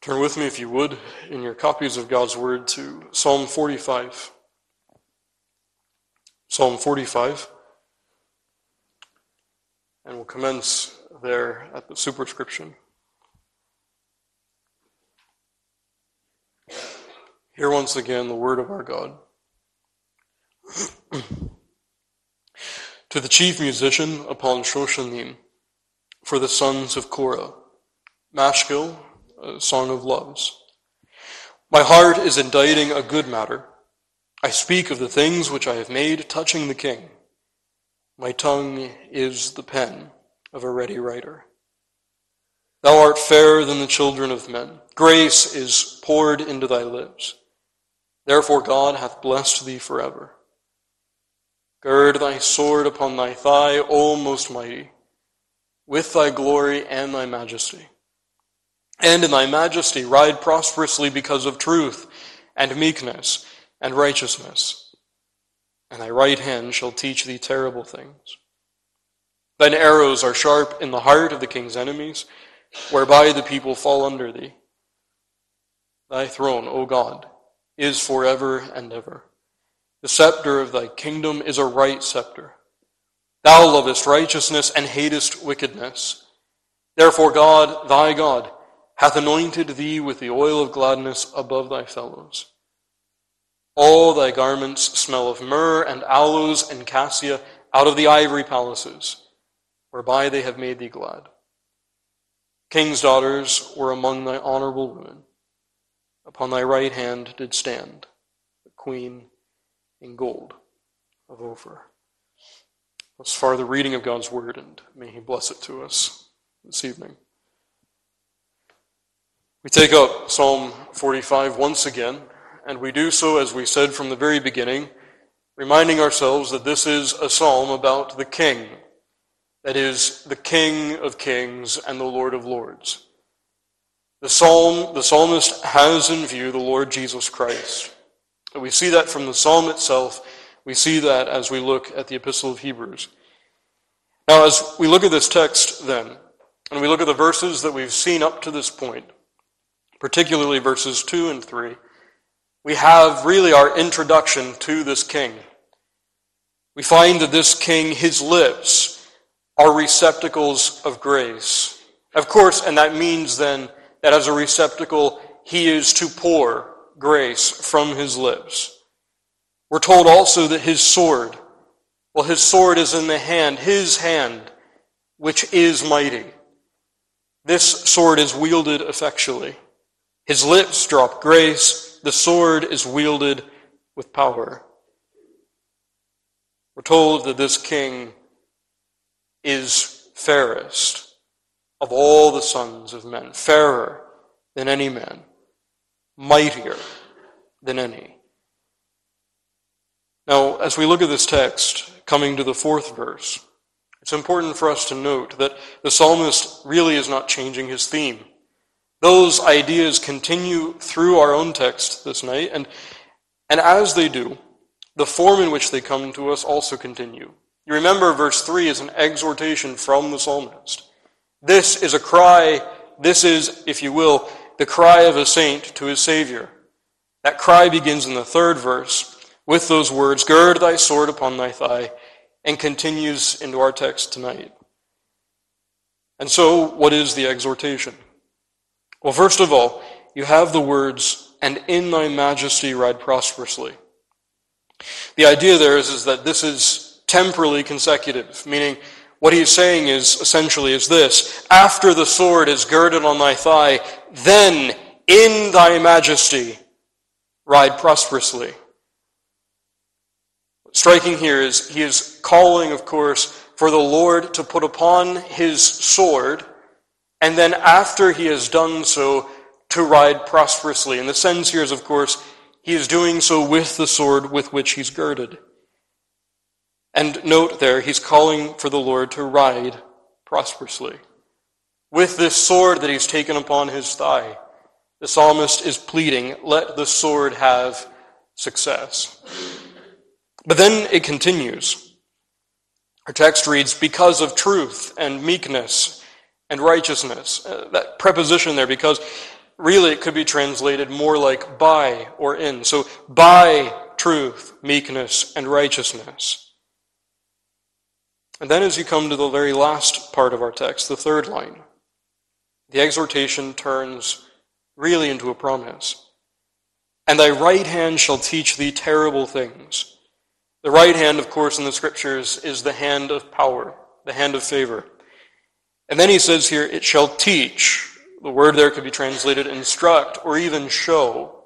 Turn with me, if you would, in your copies of God's Word to Psalm 45. Psalm 45. And we'll commence there at the superscription. Hear once again the word of our God. to the chief musician upon Shoshannim, for the sons of Korah, Maschil, a Uh, song of loves. My heart is inditing a good matter. I speak of the things which I have made touching the king. My tongue is the pen of a ready writer. Thou art fairer than the children of men. Grace is poured into thy lips. Therefore God hath blessed thee forever. Gird thy sword upon thy thigh, O most mighty, with thy glory and thy majesty. And in thy majesty ride prosperously because of truth and meekness and righteousness. And thy right hand shall teach thee terrible things. Thine arrows are sharp in the heart of the king's enemies, whereby the people fall under thee. Thy throne, O God, is forever and ever. The scepter of thy kingdom is a right scepter. Thou lovest righteousness and hatest wickedness. Therefore, God, thy God, hath anointed thee with the oil of gladness above thy fellows. All thy garments smell of myrrh and aloes and cassia out of the ivory palaces, whereby they have made thee glad. King's daughters were among thy honorable women. Upon thy right hand did stand the queen in gold of Ophir. Thus far the reading of God's word, and may he bless it to us this evening. We take up Psalm 45 once again, and we do so, as we said from the very beginning, reminding ourselves that this is a psalm about the King, that is, the King of kings and the Lord of lords. The psalm, the psalmist has in view the Lord Jesus Christ. And we see that from the psalm itself. We see that as we look at the epistle of Hebrews. Now, as we look at this text, then, and we look at the verses that we've seen up to this point, particularly verses 2 and 3, we have really our introduction to this king. We find that this king, his lips, are receptacles of grace. Of course, and that means then that as a receptacle, he is to pour grace from his lips. We're told also that his sword, well, his sword is in the hand, his hand, which is mighty. This sword is wielded effectually. His lips drop grace. The sword is wielded with power. We're told that this king is fairest of all the sons of men, fairer than any man, mightier than any. Now, as we look at this text, coming to the fourth verse, it's important for us to note that the psalmist really is not changing his theme. Those ideas continue through our own text this night, and, and as they do, the form in which they come to us also continue. You remember verse 3 is an exhortation from the psalmist. This is a cry, this is, if you will, the cry of a saint to his Savior. That cry begins in the third verse with those words, Gird thy sword upon thy thigh, and continues into our text tonight. And so, what is the exhortation? Well, first of all, you have the words, and in thy majesty ride prosperously. The idea there is, is that this is temporally consecutive, meaning what he's saying is essentially is this after the sword is girded on thy thigh, then in thy majesty ride prosperously. Striking here is he is calling, of course, for the Lord to put upon his sword and then after he has done so, to ride prosperously. And the sense here is, of course, he is doing so with the sword with which he's girded. And note there, he's calling for the Lord to ride prosperously. With this sword that he's taken upon his thigh, the psalmist is pleading, let the sword have success. But then it continues. Our text reads, because of truth and meekness and righteousness. Uh, that preposition there, because really it could be translated more like by or in. So, by truth, meekness, and righteousness. And then as you come to the very last part of our text, the third line, the exhortation turns really into a promise. And thy right hand shall teach thee terrible things. The right hand, of course, in the scriptures is the hand of power, the hand of favor. And then he says here, it shall teach. The word there could be translated instruct or even show.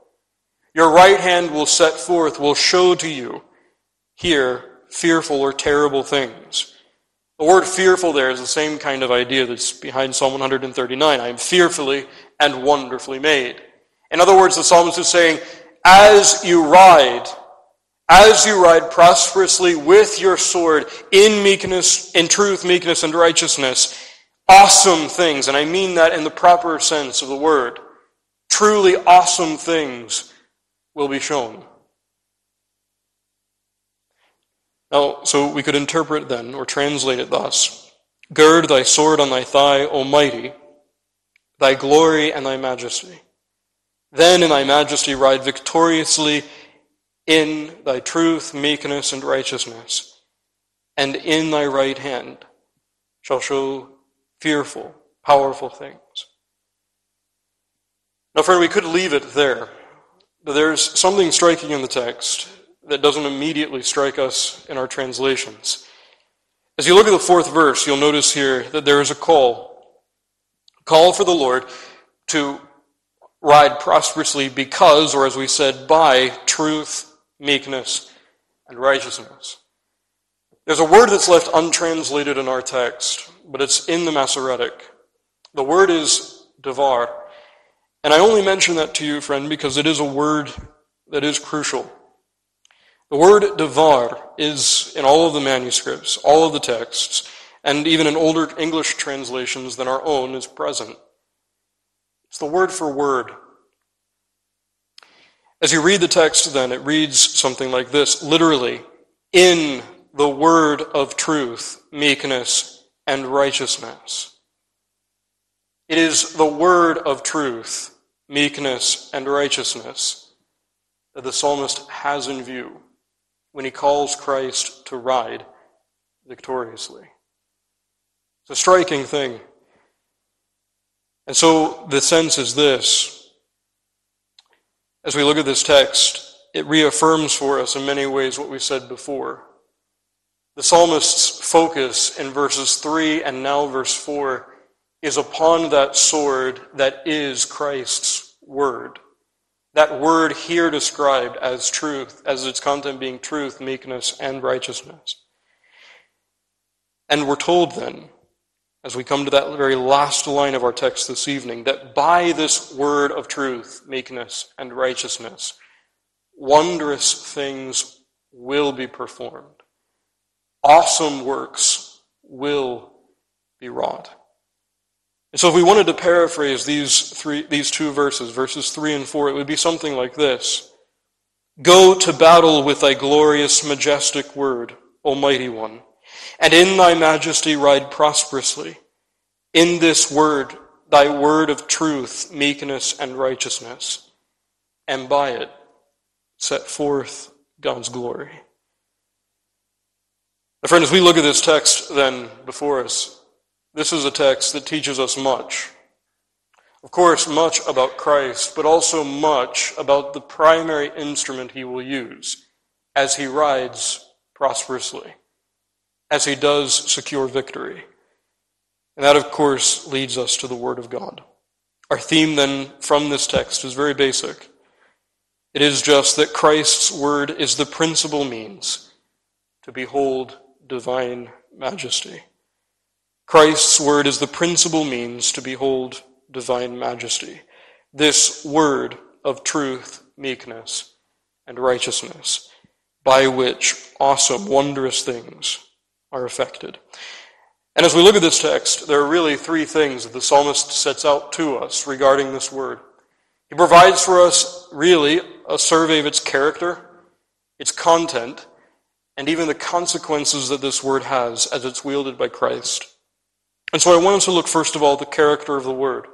Your right hand will set forth, will show to you here fearful or terrible things. The word fearful there is the same kind of idea that's behind Psalm 139. I am fearfully and wonderfully made. In other words, the psalmist is saying, as you ride, as you ride prosperously with your sword in meekness, in truth, meekness, and righteousness, awesome things, and I mean that in the proper sense of the word, truly awesome things will be shown. Now, so we could interpret then, or translate it thus Gird thy sword on thy thigh, Almighty, thy glory and thy majesty. Then in thy majesty ride victoriously in thy truth, meekness, and righteousness, and in thy right hand shall show fearful, powerful things. Now, friend, we could leave it there, but there's something striking in the text that doesn't immediately strike us in our translations. As you look at the fourth verse, you'll notice here that there is a call. A call for the Lord to ride prosperously because, or as we said, by truth, meekness, and righteousness. There's a word that's left untranslated in our text, but it's in the Masoretic. The word is devar. And I only mention that to you, friend, because it is a word that is crucial. The word devar is in all of the manuscripts, all of the texts, and even in older English translations than our own is present. It's the word for word. As you read the text, then, it reads something like this literally, in the word of truth, meekness, and righteousness. It is the word of truth, meekness, and righteousness that the psalmist has in view when he calls Christ to ride victoriously. It's a striking thing. And so the sense is this. As we look at this text, it reaffirms for us in many ways what we said before. The psalmist's focus in verses 3 and now verse 4 is upon that sword that is Christ's word. That word here described as truth, as its content being truth, meekness, and righteousness. And we're told then, as we come to that very last line of our text this evening, that by this word of truth, meekness, and righteousness, wondrous things will be performed. Awesome works will be wrought. And so if we wanted to paraphrase these three, these two verses, verses three and four, it would be something like this. Go to battle with thy glorious, majestic word, Almighty One, and in thy majesty ride prosperously. In this word, thy word of truth, meekness, and righteousness, and by it set forth God's glory. Now, friend, as we look at this text then before us, this is a text that teaches us much. Of course, much about Christ, but also much about the primary instrument he will use as he rides prosperously, as he does secure victory. And that, of course, leads us to the Word of God. Our theme then from this text is very basic. It is just that Christ's Word is the principal means to behold divine majesty. Christ's word is the principal means to behold divine majesty. This word of truth, meekness, and righteousness, by which awesome, wondrous things are effected. And as we look at this text, there are really three things that the psalmist sets out to us regarding this word. He provides for us, really, a survey of its character, its content, and even the consequences that this word has as it's wielded by Christ. And so I want us to look first of all the character of the word.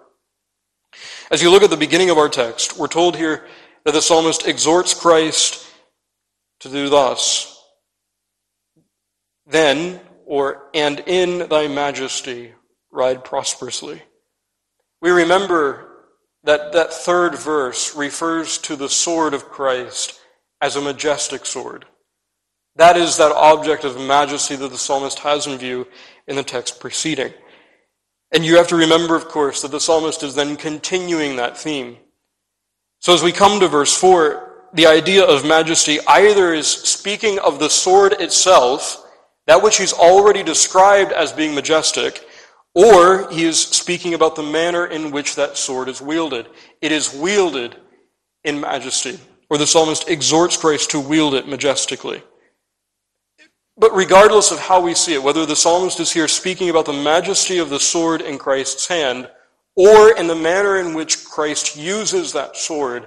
As you look at the beginning of our text, we're told here that the psalmist exhorts Christ to do thus. Then, or, and in thy majesty, ride prosperously. We remember that that third verse refers to the sword of Christ as a majestic sword. That is that object of majesty that the psalmist has in view in the text preceding. And you have to remember, of course, that the psalmist is then continuing that theme. So as we come to verse 4, the idea of majesty either is speaking of the sword itself, that which he's already described as being majestic, or he is speaking about the manner in which that sword is wielded. It is wielded in majesty, or the psalmist exhorts Christ to wield it majestically. But regardless of how we see it, whether the psalmist is here speaking about the majesty of the sword in Christ's hand, or in the manner in which Christ uses that sword,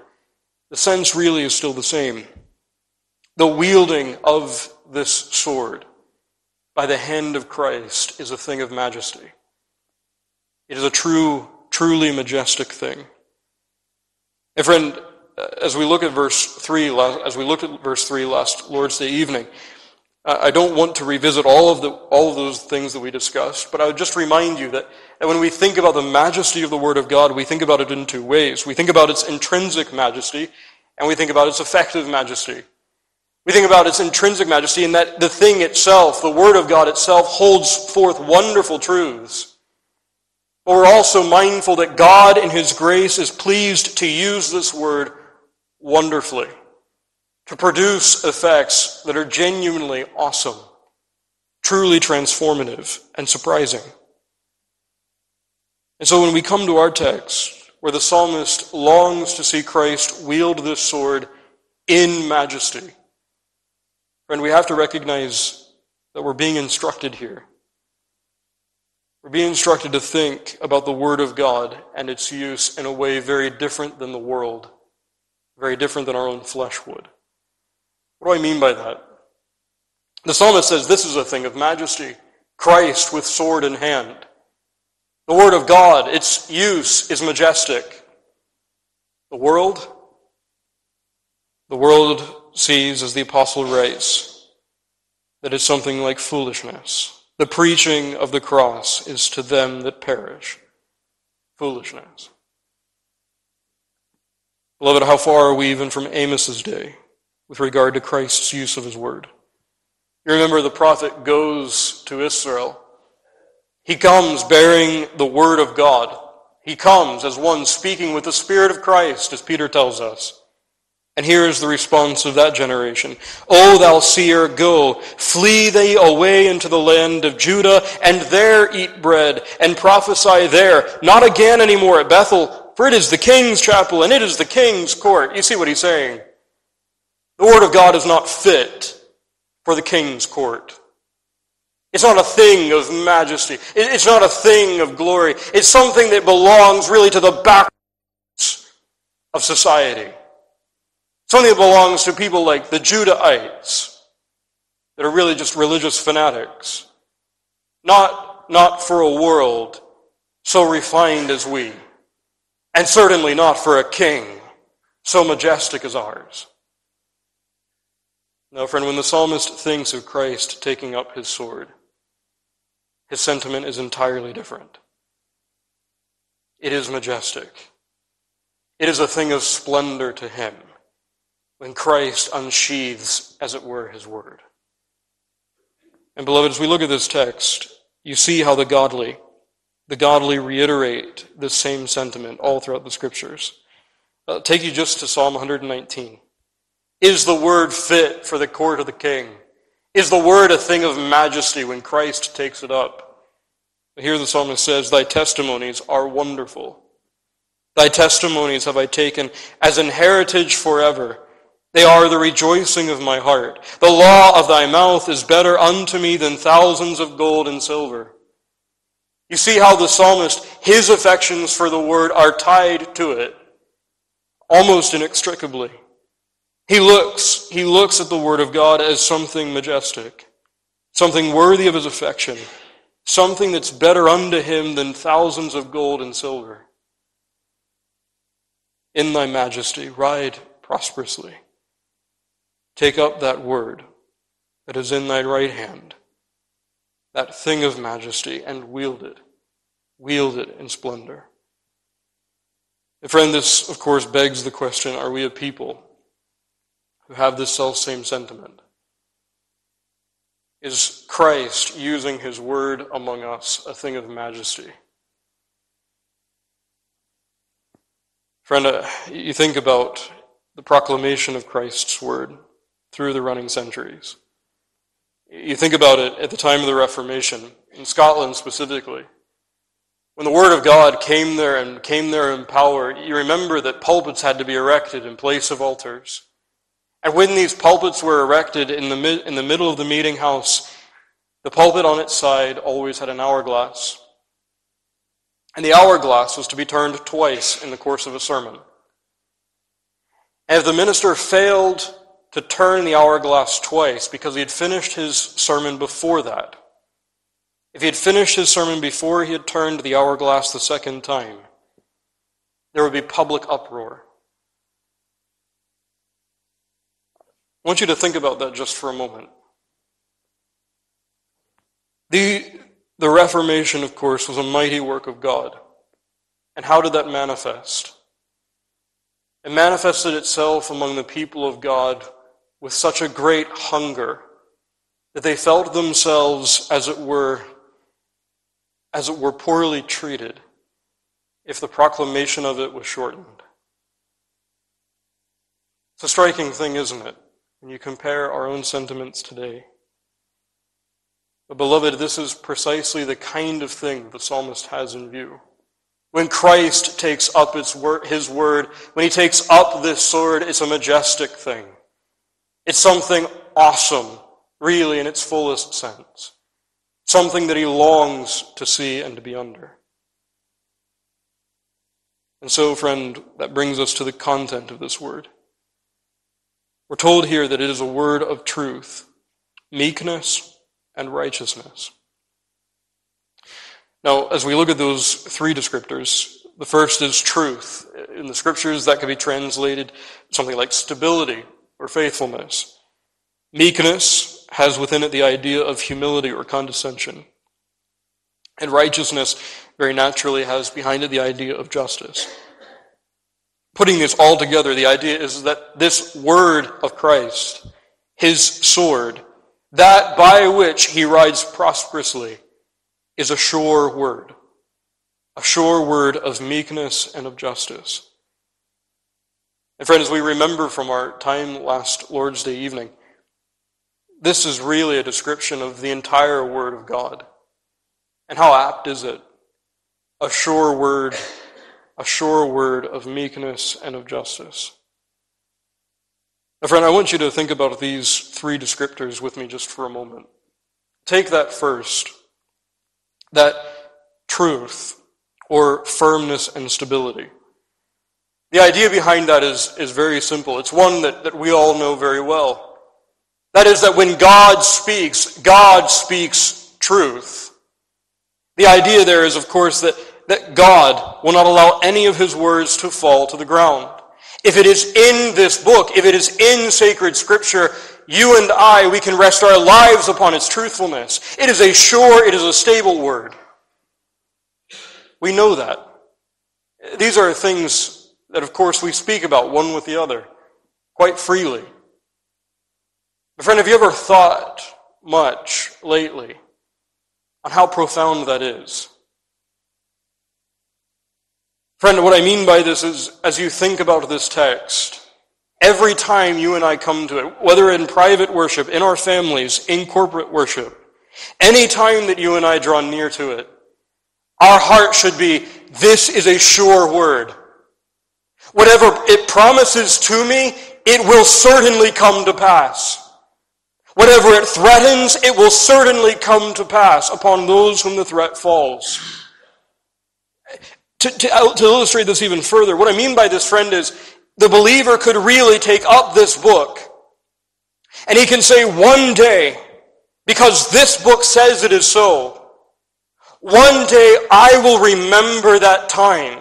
the sense really is still the same. The wielding of this sword by the hand of Christ is a thing of majesty. It is a true, truly majestic thing. And friend, uh, as we look at verse 3, as we looked at verse 3 last Lord's Day evening, I don't want to revisit all of, the, all of those things that we discussed, but I would just remind you that, that when we think about the majesty of the Word of God, we think about it in two ways. We think about its intrinsic majesty, and we think about its effective majesty. We think about its intrinsic majesty in that the thing itself, the Word of God itself, holds forth wonderful truths. But we're also mindful that God, in His grace, is pleased to use this word wonderfully, to produce effects that are genuinely awesome, truly transformative, and surprising. And so when we come to our text, where the psalmist longs to see Christ wield this sword in majesty, friend, we have to recognize that we're being instructed here we're being instructed to think about the Word of God and its use in a way very different than the world, very different than our own flesh would. What do I mean by that? The psalmist says this is a thing of majesty Christ with sword in hand. The Word of God, its use is majestic. The world, the world sees, as the apostle writes, that it's something like foolishness. The preaching of the cross is to them that perish foolishness. Beloved, how far are we even from Amos's day with regard to Christ's use of his word? You remember the prophet goes to Israel. He comes bearing the word of God. He comes as one speaking with the Spirit of Christ, as Peter tells us. And here is the response of that generation. O thou seer, go, flee thee away into the land of Judah, and there eat bread, and prophesy there, not again anymore at Bethel, for it is the king's chapel, and it is the king's court. You see what he's saying? The word of God is not fit for the king's court. It's not a thing of majesty. It's not a thing of glory. It's something that belongs really to the back of society. Something that belongs to people like the Judahites that are really just religious fanatics. Not, not for a world so refined as we, and certainly not for a king so majestic as ours. Now, friend, when the psalmist thinks of Christ taking up his sword, his sentiment is entirely different. It is majestic. It is a thing of splendor to him when Christ unsheathes, as it were, his word. And beloved, as we look at this text, you see how the godly, the godly reiterate this same sentiment all throughout the scriptures. Uh, take you just to Psalm 119. Is the word fit for the court of the king? Is the word a thing of majesty when Christ takes it up? Here the psalmist says, Thy testimonies are wonderful. Thy testimonies have I taken as an heritage forever. They are the rejoicing of my heart. The law of thy mouth is better unto me than thousands of gold and silver. You see how the psalmist, his affections for the word are tied to it, almost inextricably. He looks, he looks at the word of God as something majestic, something worthy of his affection, something that's better unto him than thousands of gold and silver. in thy majesty, ride prosperously. Take up that word that is in thy right hand, that thing of majesty, and wield it. Wield it in splendor. And friend, this, of course, begs the question are we a people who have this self same sentiment? Is Christ using his word among us a thing of majesty? Friend, uh, you think about the proclamation of Christ's word through the running centuries. You think about it at the time of the Reformation, in Scotland specifically. When the Word of God came there and came there in power, you remember that pulpits had to be erected in place of altars. And when these pulpits were erected in the, in the middle of the meeting house, the pulpit on its side always had an hourglass. And the hourglass was to be turned twice in the course of a sermon. And if the minister failed to turn the hourglass twice because he had finished his sermon before that, if he had finished his sermon before he had turned the hourglass the second time, there would be public uproar. I want you to think about that just for a moment. The, the Reformation, of course, was a mighty work of God. And how did that manifest? It manifested itself among the people of God with such a great hunger that they felt themselves, as it were, as it were poorly treated if the proclamation of it was shortened. It's a striking thing, isn't it, when you compare our own sentiments today? But, beloved, this is precisely the kind of thing the psalmist has in view. When Christ takes up his word, when he takes up this sword, it's a majestic thing. It's something awesome, really, in its fullest sense something that he longs to see and to be under. And so, friend, that brings us to the content of this word. We're told here that it is a word of truth, meekness, and righteousness. Now, as we look at those three descriptors, the first is truth. In the scriptures, that can be translated something like stability or faithfulness. Meekness has within it the idea of humility or condescension. And righteousness very naturally has behind it the idea of justice. Putting this all together, the idea is that this word of Christ, his sword, that by which he rides prosperously, is a sure word. A sure word of meekness and of justice. And friends, we remember from our time last Lord's Day evening, this is really a description of the entire Word of God. And how apt is it? A sure word, a sure word of meekness and of justice. Now, friend, I want you to think about these three descriptors with me just for a moment. Take that first, that truth or firmness and stability. The idea behind that is, is very simple. It's one that, that we all know very well. That is, that when God speaks, God speaks truth. The idea there is, of course, that, that God will not allow any of his words to fall to the ground. If it is in this book, if it is in sacred scripture, you and I, we can rest our lives upon its truthfulness. It is a sure, it is a stable word. We know that. These are things that, of course, we speak about one with the other quite freely. But friend, have you ever thought much lately on how profound that is? Friend, what I mean by this is as you think about this text, every time you and I come to it, whether in private worship, in our families, in corporate worship, any time that you and I draw near to it, our heart should be, this is a sure word. Whatever it promises to me, it will certainly come to pass. Whatever it threatens, it will certainly come to pass upon those whom the threat falls. To, to, uh, to, illustrate this even further, what I mean by this, friend, is the believer could really take up this book and he can say one day, because this book says it is so, one day I will remember that time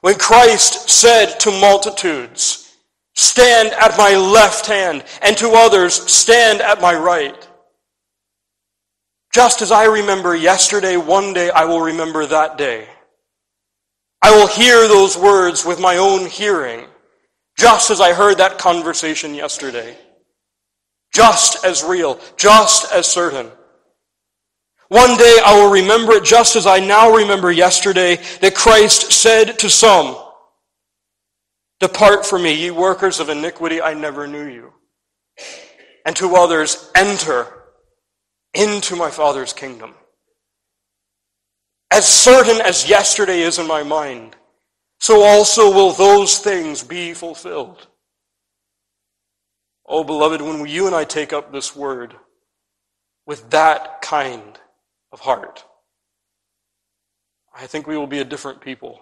When Christ said to multitudes, Stand at my left hand, and to others, Stand at my right. Just as I remember yesterday, one day I will remember that day. I will hear those words with my own hearing, just as I heard that conversation yesterday. Just as real, just as certain. One day I will remember it just as I now remember yesterday that Christ said to some, Depart from me, ye workers of iniquity, I never knew you. And to others, enter into my Father's kingdom. As certain as yesterday is in my mind, so also will those things be fulfilled. Oh, beloved, when you and I take up this word with that kind of heart, I think we will be a different people.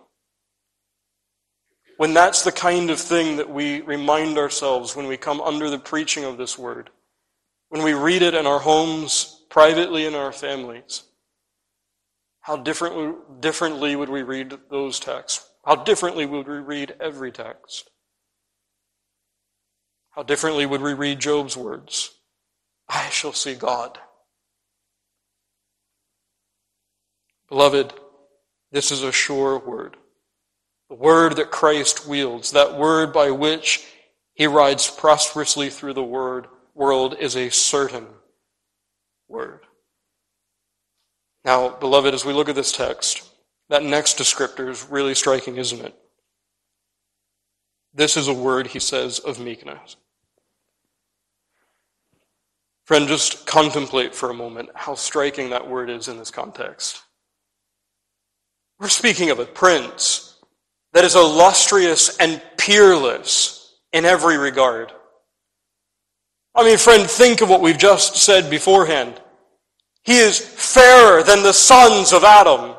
When that's the kind of thing that we remind ourselves when we come under the preaching of this word, when we read it in our homes, privately in our families, how different, differently would we read those texts? How differently would we read every text? How differently would we read Job's words? I shall see God. Beloved, this is a sure word. The word that Christ wields, that word by which he rides prosperously through the word, world, is a certain word. Now, beloved, as we look at this text, that next descriptor is really striking, isn't it? This is a word, he says, of meekness. Friend, just contemplate for a moment how striking that word is in this context. We're speaking of a prince that is illustrious and peerless in every regard. I mean, friend, think of what we've just said beforehand. He is fairer than the sons of Adam.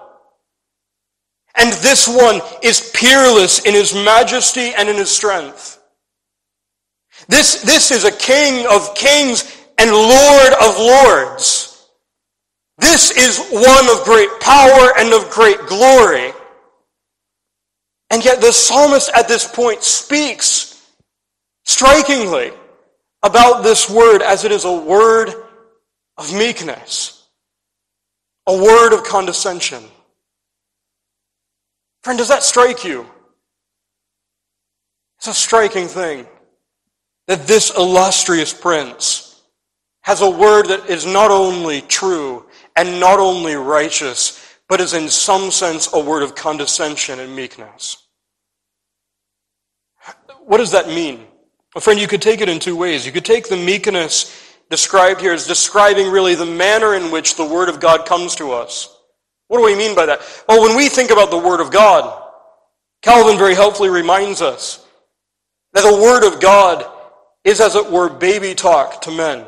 And this one is peerless in his majesty and in his strength. This, this is a king of kings and lord of lords. This is one of great power and of great glory. And yet the psalmist at this point speaks strikingly about this word as it is a word of meekness, a word of condescension. Friend, does that strike you? It's a striking thing that this illustrious prince has a word that is not only true and not only righteous, but is in some sense a word of condescension and meekness. What does that mean? Well, friend, you could take it in two ways. You could take the meekness described here is describing really the manner in which the Word of God comes to us. What do we mean by that? Well, when we think about the Word of God, Calvin very helpfully reminds us that the Word of God is, as it were, baby talk to men.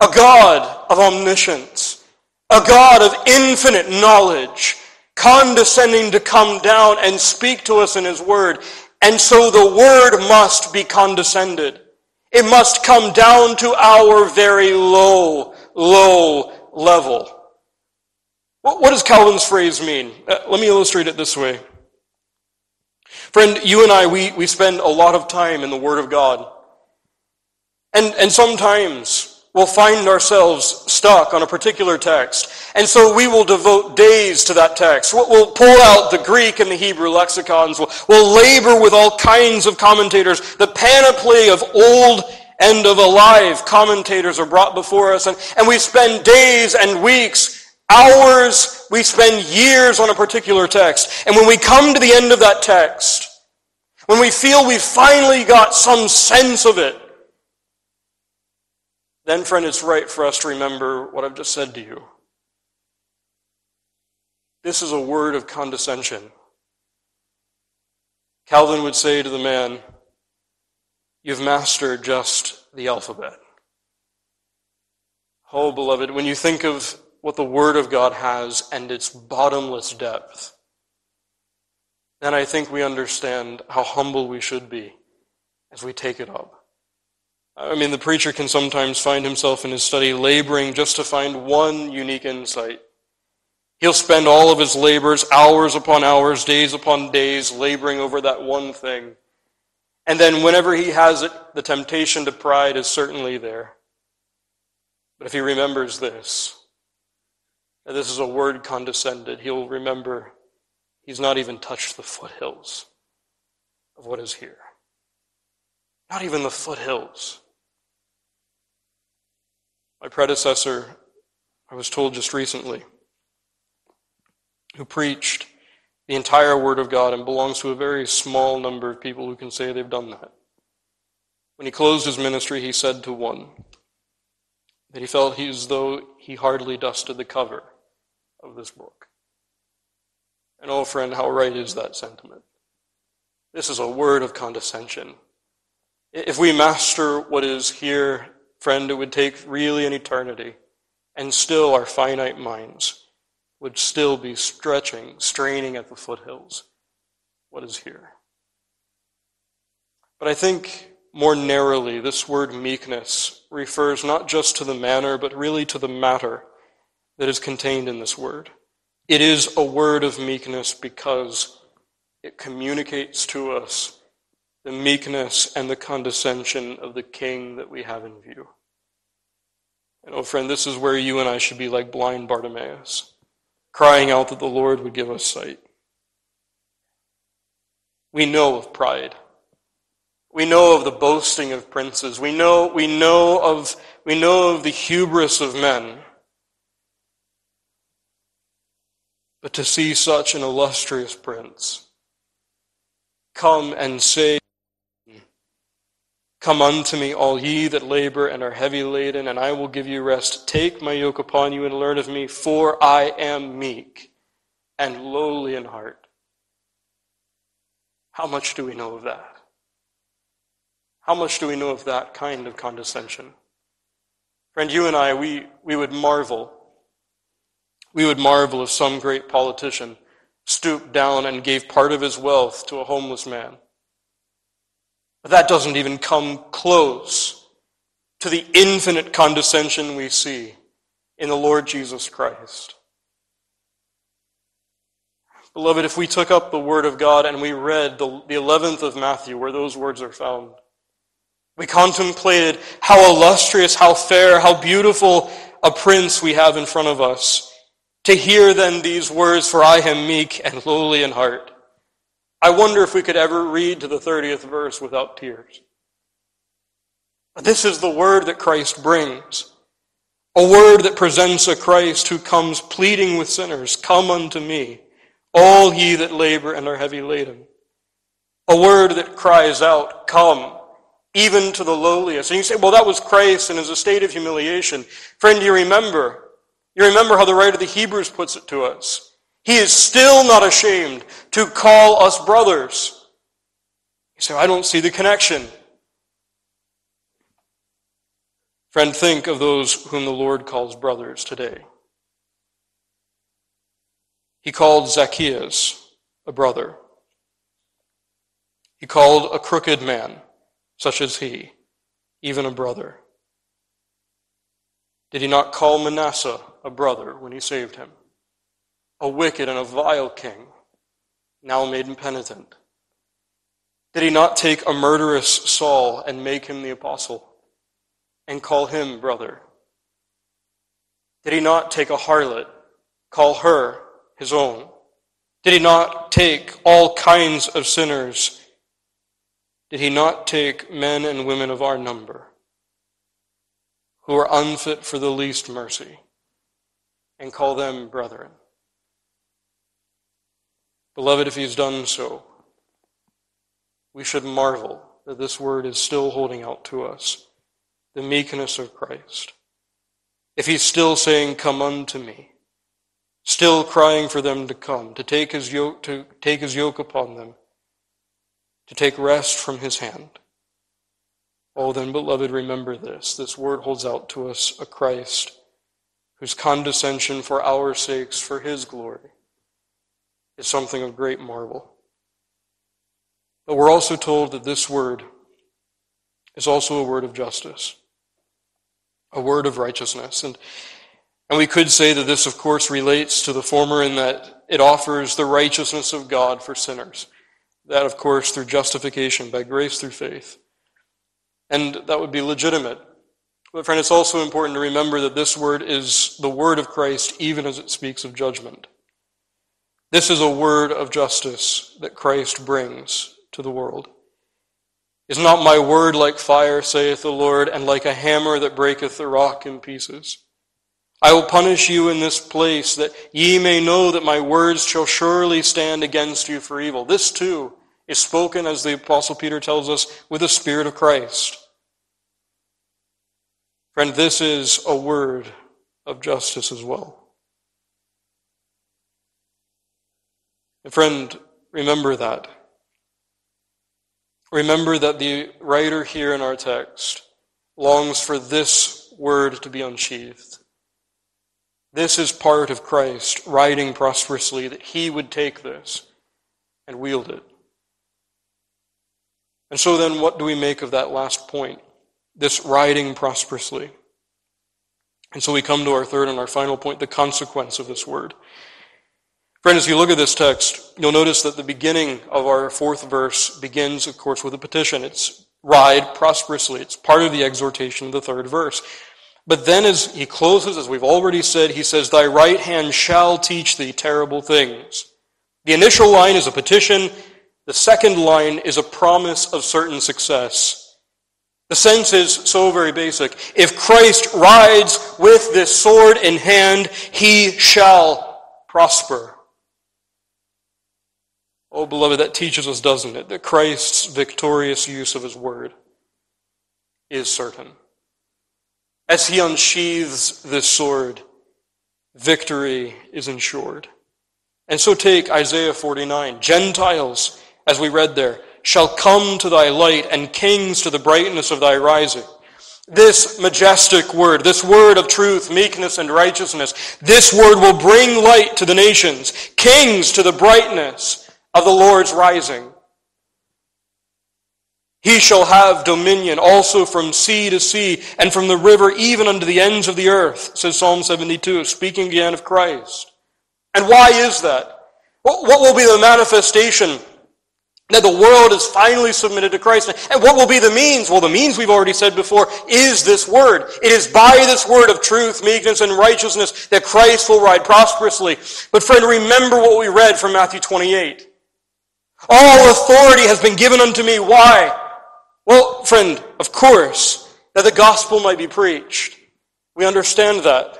A God of omniscience, a God of infinite knowledge, condescending to come down and speak to us in His Word. And so the Word must be condescended. It must come down to our very low, low level. What does Calvin's phrase mean? Uh, let me illustrate it this way. Friend, you and I, we, we spend a lot of time in the Word of God. And, and sometimes we'll find ourselves stuck on a particular text. And so we will devote days to that text. We'll pull out the Greek and the Hebrew lexicons. We'll, we'll labor with all kinds of commentators. The panoply of old and of alive commentators are brought before us. And, and we spend days and weeks hours, we spend years on a particular text. And when we come to the end of that text, when we feel we've finally got some sense of it, then, friend, it's right for us to remember what I've just said to you. This is a word of condescension. Calvin would say to the man, You've mastered just the alphabet. Oh, beloved, when you think of what the Word of God has and its bottomless depth, then I think we understand how humble we should be as we take it up. I mean, the preacher can sometimes find himself in his study laboring just to find one unique insight. He'll spend all of his labors, hours upon hours, days upon days, laboring over that one thing. And then whenever he has it, the temptation to pride is certainly there. But if he remembers this, that this is a word condescended, he'll remember he's not even touched the foothills of what is here. Not even the foothills. My predecessor, I was told just recently, who preached the entire Word of God and belongs to a very small number of people who can say they've done that. When he closed his ministry, he said to one that he felt he, as though he hardly dusted the cover of this book. And oh, friend, how right is that sentiment? This is a word of condescension. If we master what is here, friend, it would take really an eternity, and still our finite minds would still be stretching, straining at the foothills. What is here? But I think more narrowly, this word meekness refers not just to the manner, but really to the matter that is contained in this word. It is a word of meekness because it communicates to us the meekness and the condescension of the king that we have in view. And oh, friend, this is where you and I should be like blind Bartimaeus crying out that the Lord would give us sight. We know of pride. We know of the boasting of princes. We know, we know of, we know of the hubris of men. But to see such an illustrious prince come and say, Come unto me, all ye that labor and are heavy laden, and I will give you rest. Take my yoke upon you and learn of me, for I am meek and lowly in heart. How much do we know of that? How much do we know of that kind of condescension? Friend, you and I, we, we would marvel. We would marvel if some great politician stooped down and gave part of his wealth to a homeless man but that doesn't even come close to the infinite condescension we see in the Lord Jesus Christ. Beloved, if we took up the Word of God and we read the, the 11th of Matthew, where those words are found, we contemplated how illustrious, how fair, how beautiful a prince we have in front of us. To hear then these words, for I am meek and lowly in heart. I wonder if we could ever read to the 30th verse without tears. This is the word that Christ brings. A word that presents a Christ who comes pleading with sinners, Come unto me, all ye that labor and are heavy laden. A word that cries out, Come, even to the lowliest. And you say, Well, that was Christ in his estate of humiliation. Friend, do you remember? You remember how the writer of the Hebrews puts it to us. He is still not ashamed to call us brothers. You say, I don't see the connection. Friend, think of those whom the Lord calls brothers today. He called Zacchaeus a brother. He called a crooked man, such as he, even a brother. Did he not call Manasseh a brother when he saved him? A wicked and a vile king, now made impenitent? Did he not take a murderous Saul and make him the apostle and call him brother? Did he not take a harlot, call her his own? Did he not take all kinds of sinners? Did he not take men and women of our number who are unfit for the least mercy and call them brethren? Beloved, if he's done so, we should marvel that this word is still holding out to us the meekness of Christ. If he's still saying, Come unto me, still crying for them to come, to take his yoke, to take his yoke upon them, to take rest from his hand. Oh, then, beloved, remember this. This word holds out to us a Christ whose condescension for our sakes, for his glory, is something of great marvel. But we're also told that this word is also a word of justice, a word of righteousness. And And we could say that this, of course, relates to the former in that it offers the righteousness of God for sinners. That, of course, through justification by grace through faith. And that would be legitimate. But, friend, it's also important to remember that this word is the word of Christ, even as it speaks of judgment. This is a word of justice that Christ brings to the world. Is not my word like fire, saith the Lord, and like a hammer that breaketh the rock in pieces? I will punish you in this place, that ye may know that my words shall surely stand against you for evil. This too is spoken, as the Apostle Peter tells us, with the Spirit of Christ. Friend, this is a word of justice as well. And friend, remember that. Remember that the writer here in our text longs for this word to be unsheathed. This is part of Christ riding prosperously, that he would take this and wield it. And so then, what do we make of that last point? This riding prosperously. And so we come to our third and our final point the consequence of this word. Friend, as you look at this text, you'll notice that the beginning of our fourth verse begins, of course, with a petition. It's ride prosperously. It's part of the exhortation of the third verse. But then as he closes, as we've already said, he says, Thy right hand shall teach thee terrible things. The initial line is a petition. The second line is a promise of certain success. The sense is so very basic. If Christ rides with this sword in hand, he shall prosper. Oh, beloved, that teaches us, doesn't it, that Christ's victorious use of his word is certain. As he unsheathes this sword, victory is ensured. And so take Isaiah 49. Gentiles, as we read there, shall come to thy light, and kings to the brightness of thy rising. This majestic word, this word of truth, meekness, and righteousness, this word will bring light to the nations, kings to the brightness of the Lord's rising. He shall have dominion also from sea to sea and from the river even unto the ends of the earth, says Psalm 72, speaking again of Christ. And why is that? What will be the manifestation that the world is finally submitted to Christ? And what will be the means? Well, the means we've already said before is this word. It is by this word of truth, meekness, and righteousness that Christ will ride prosperously. But friend, remember what we read from Matthew 28. All authority has been given unto me. Why? Well, friend, of course, that the gospel might be preached. We understand that.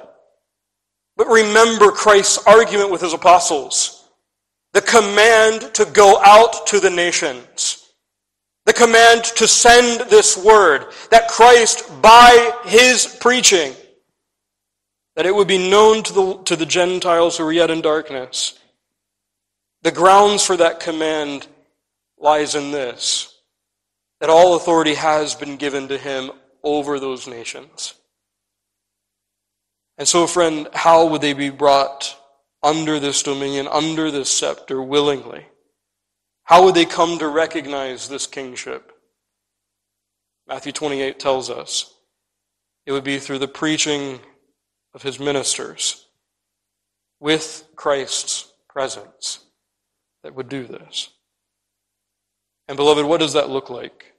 But remember Christ's argument with his apostles. The command to go out to the nations. The command to send this word. That Christ, by his preaching, that it would be known to the, to the Gentiles who were yet in darkness. The grounds for that command lies in this that all authority has been given to him over those nations. And so, friend, how would they be brought under this dominion, under this scepter, willingly? How would they come to recognize this kingship? Matthew 28 tells us it would be through the preaching of his ministers with Christ's presence that would do this. And, beloved, what does that look like?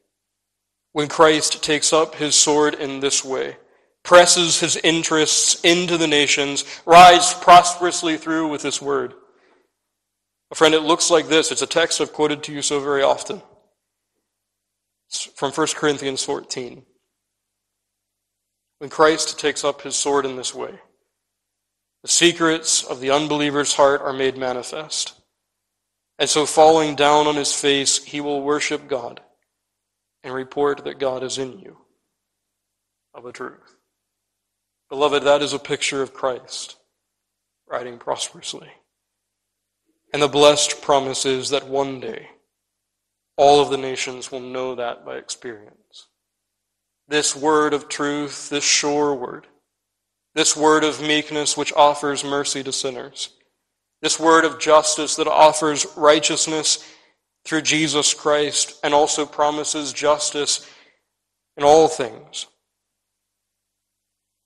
when Christ takes up his sword in this way, presses his interests into the nations, rides prosperously through with this word. A friend, it looks like this. It's a text I've quoted to you so very often. It's from 1 Corinthians 14. When Christ takes up his sword in this way, the secrets of the unbeliever's heart are made manifest. And so, falling down on his face, he will worship God and report that God is in you of a truth. Beloved, that is a picture of Christ riding prosperously. And the blessed promise is that one day all of the nations will know that by experience. This word of truth, this sure word, this word of meekness which offers mercy to sinners, this word of justice that offers righteousness through Jesus Christ and also promises justice in all things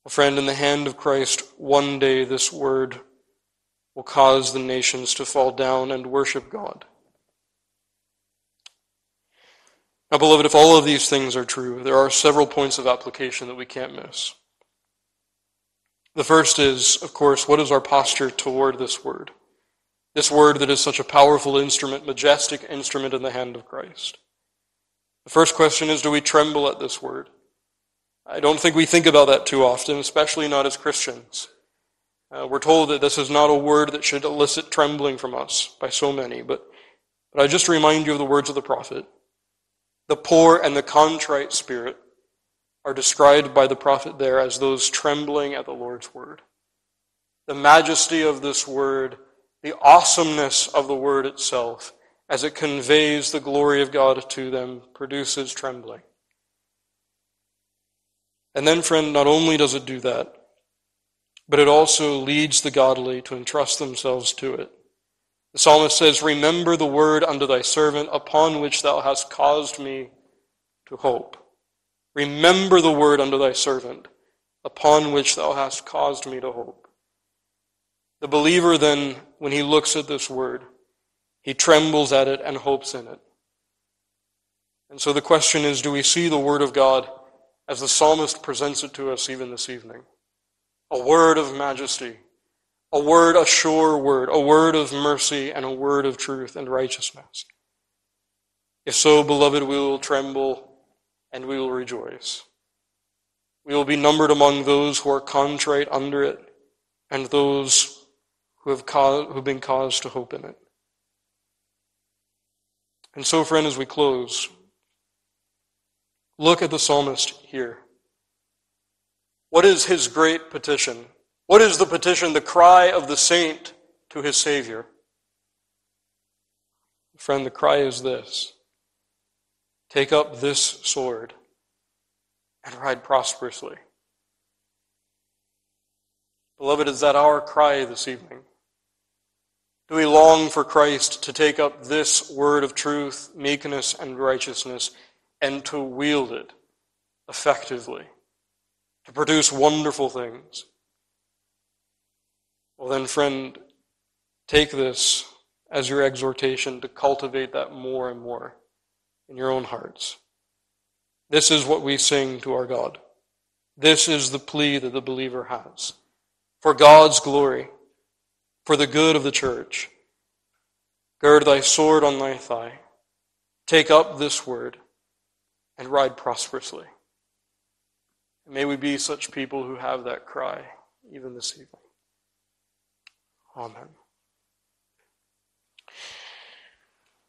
A friend, in the hand of Christ, one day this word will cause the nations to fall down and worship God. Now, beloved, if all of these things are true, there are several points of application that we can't miss. The first is, of course, what is our posture toward this word? This word that is such a powerful instrument, majestic instrument in the hand of Christ. The first question is, do we tremble at this word? I don't think we think about that too often, especially not as Christians. Uh, we're told that this is not a word that should elicit trembling from us by so many, but, but I just remind you of the words of the prophet. The poor and the contrite spirit are described by the prophet there as those trembling at the Lord's word. The majesty of this word, the awesomeness of the word itself, as it conveys the glory of God to them, produces trembling. And then, friend, not only does it do that, but it also leads the godly to entrust themselves to it. The psalmist says, Remember the word unto thy servant upon which thou hast caused me to hope. Remember the word unto thy servant upon which thou hast caused me to hope. The believer then, when he looks at this word, he trembles at it and hopes in it. And so the question is do we see the word of God as the psalmist presents it to us even this evening? A word of majesty a word, a sure word, a word of mercy, and a word of truth and righteousness. If so, beloved, we will tremble and we will rejoice. We will be numbered among those who are contrite under it and those who have, who have been caused to hope in it. And so, friend, as we close, look at the psalmist here. What is his great petition? What is the petition, the cry of the saint to his Savior? Friend, the cry is this Take up this sword and ride prosperously. Beloved, is that our cry this evening? Do we long for Christ to take up this word of truth, meekness, and righteousness and to wield it effectively, to produce wonderful things? Well, then, friend, take this as your exhortation to cultivate that more and more in your own hearts. This is what we sing to our God. This is the plea that the believer has. For God's glory, for the good of the church, gird thy sword on thy thigh, take up this word, and ride prosperously. may we be such people who have that cry even this evening. Amen.